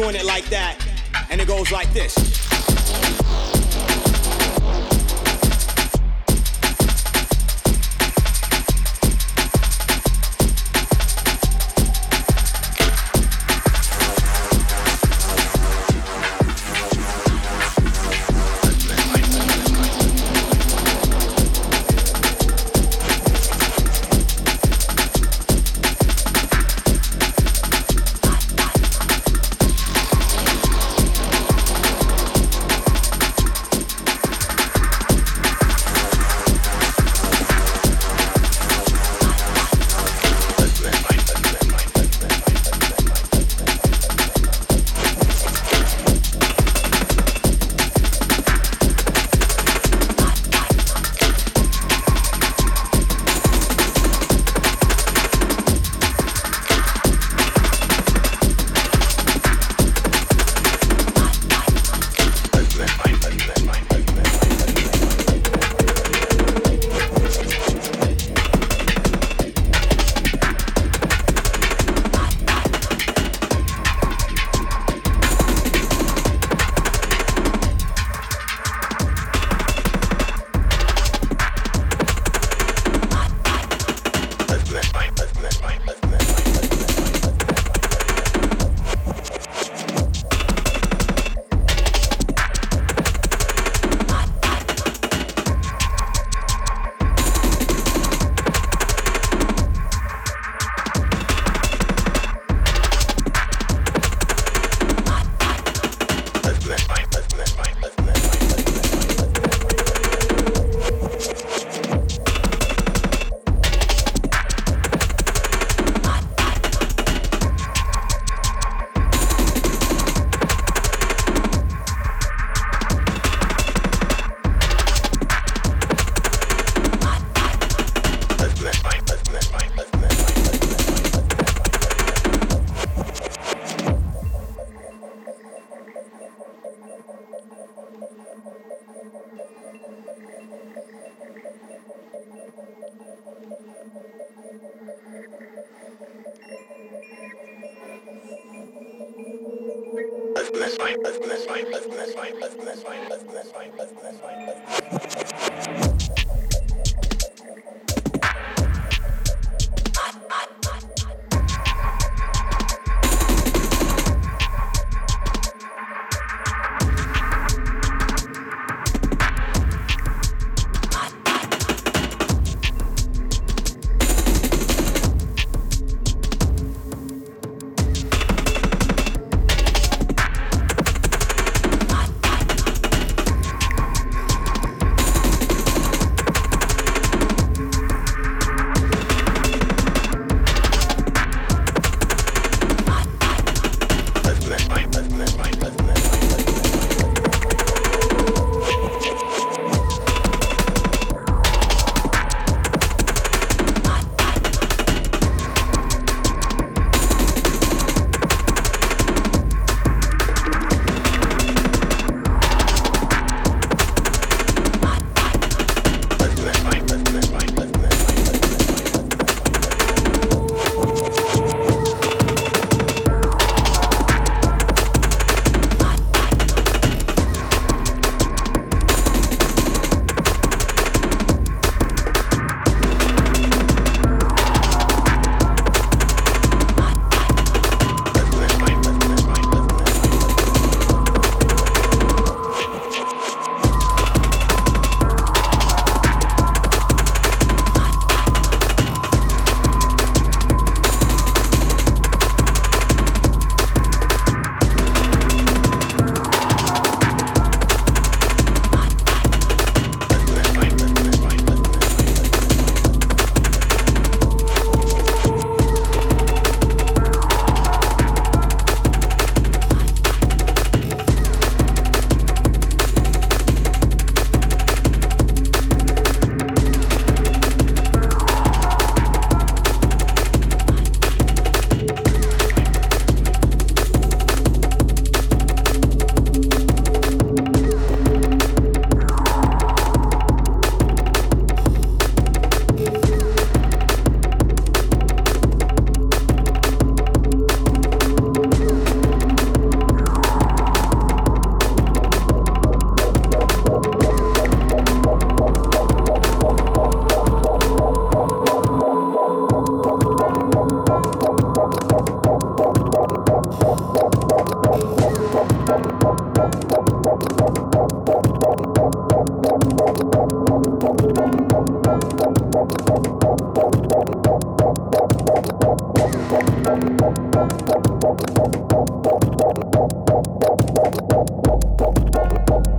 doing it like that, and it goes like this.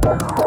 Thank